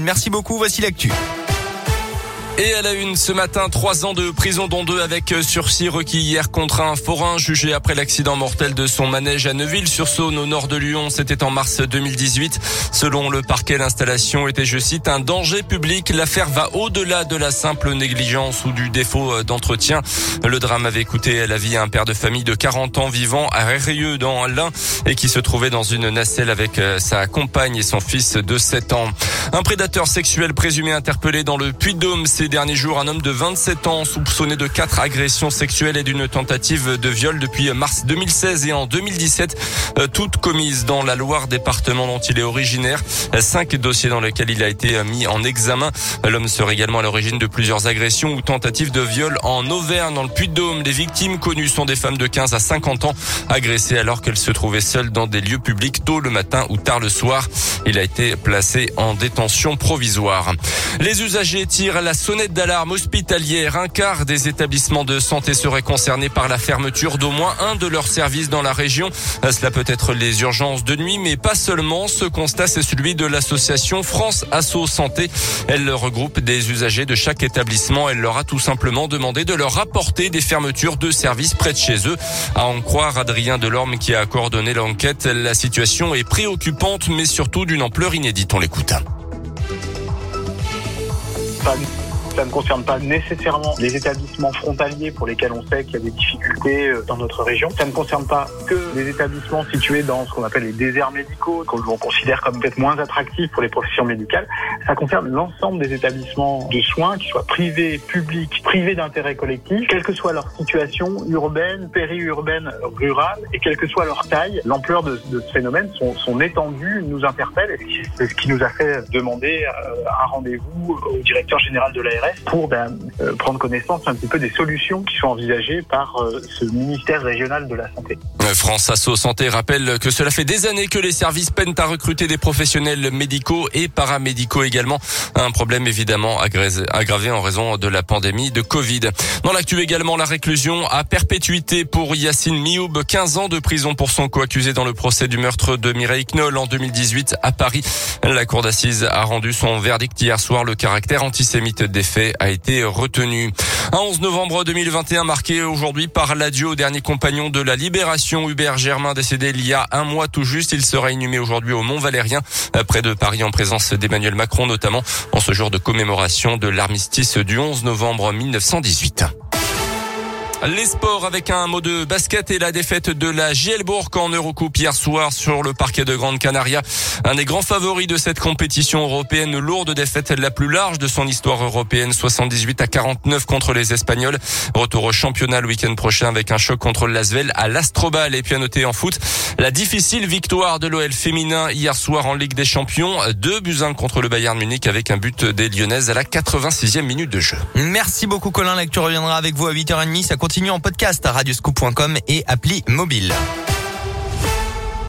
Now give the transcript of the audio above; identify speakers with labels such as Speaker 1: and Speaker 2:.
Speaker 1: Merci beaucoup, voici l'actu.
Speaker 2: Et à la une ce matin, trois ans de prison dont deux avec sursis requis hier contre un forain jugé après l'accident mortel de son manège à Neuville-sur-Saône au nord de Lyon. C'était en mars 2018. Selon le parquet, l'installation était, je cite, un danger public. L'affaire va au-delà de la simple négligence ou du défaut d'entretien. Le drame avait coûté la vie à un père de famille de 40 ans vivant à Rérieux dans l'Ain et qui se trouvait dans une nacelle avec sa compagne et son fils de 7 ans. Un prédateur sexuel présumé interpellé dans le Puy-de-Dôme derniers jours. Un homme de 27 ans soupçonné de quatre agressions sexuelles et d'une tentative de viol depuis mars 2016 et en 2017, euh, toutes commises dans la Loire, département dont il est originaire. Cinq dossiers dans lesquels il a été mis en examen. L'homme serait également à l'origine de plusieurs agressions ou tentatives de viol en Auvergne, dans le Puy-de-Dôme. Les victimes connues sont des femmes de 15 à 50 ans agressées alors qu'elles se trouvaient seules dans des lieux publics tôt le matin ou tard le soir. Il a été placé en détention provisoire. Les usagers tirent la sonnette d'alarme hospitalière. Un quart des établissements de santé seraient concernés par la fermeture d'au moins un de leurs services dans la région. Cela peut être les urgences de nuit, mais pas seulement. Ce constat, c'est celui de l'association France Asso Santé. Elle regroupe des usagers de chaque établissement. Elle leur a tout simplement demandé de leur apporter des fermetures de services près de chez eux. À en croire Adrien Delorme qui a coordonné l'enquête, la situation est préoccupante, mais surtout d'une ampleur inédite. On l'écoute
Speaker 3: ça ne concerne pas nécessairement les établissements frontaliers pour lesquels on sait qu'il y a des difficultés euh, dans notre région. Ça ne concerne pas que les établissements situés dans ce qu'on appelle les déserts médicaux, que l'on considère comme peut-être moins attractifs pour les professions médicales. Ça concerne l'ensemble des établissements de soins, qu'ils soient privés, publics, privés d'intérêt collectif, quelle que soit leur situation urbaine, périurbaine, rurale, et quelle que soit leur taille, l'ampleur de, ce phénomène, son, étendue nous interpelle, c'est ce qui nous a fait demander euh, un rendez-vous au directeur général de l'ARS pour ben, euh, prendre connaissance un petit peu des solutions qui sont envisagées par euh, ce ministère régional de la santé.
Speaker 2: France Asso Santé rappelle que cela fait des années que les services peinent à recruter des professionnels médicaux et paramédicaux également. Un problème évidemment aggravé en raison de la pandémie de Covid. Dans l'actu également, la réclusion à perpétuité pour Yacine Mioub, 15 ans de prison pour son co-accusé dans le procès du meurtre de Mireille Knoll en 2018 à Paris. La cour d'assises a rendu son verdict hier soir. Le caractère antisémite des faits a été retenu. Un 11 novembre 2021 marqué aujourd'hui par l'adieu au dernier compagnon de la libération, Hubert Germain, décédé il y a un mois tout juste. Il sera inhumé aujourd'hui au Mont Valérien, près de Paris, en présence d'Emmanuel Macron, notamment en ce jour de commémoration de l'armistice du 11 novembre 1918. Les sports avec un mot de basket et la défaite de la Gielbourg en Eurocoupe hier soir sur le parquet de Grande Canaria. Un des grands favoris de cette compétition européenne, lourde défaite la plus large de son histoire européenne, 78 à 49 contre les Espagnols. Retour au championnat le week-end prochain avec un choc contre l'Asvel à l'Astrobal et puis à noter en foot. La difficile victoire de l'OL féminin hier soir en Ligue des Champions. Deux buts contre le Bayern Munich avec un but des Lyonnaises à la 86e minute de jeu.
Speaker 1: Merci beaucoup Colin. Lecture reviendra avec vous à 8h30. Ça continue en podcast à radioscoop.com et appli mobile.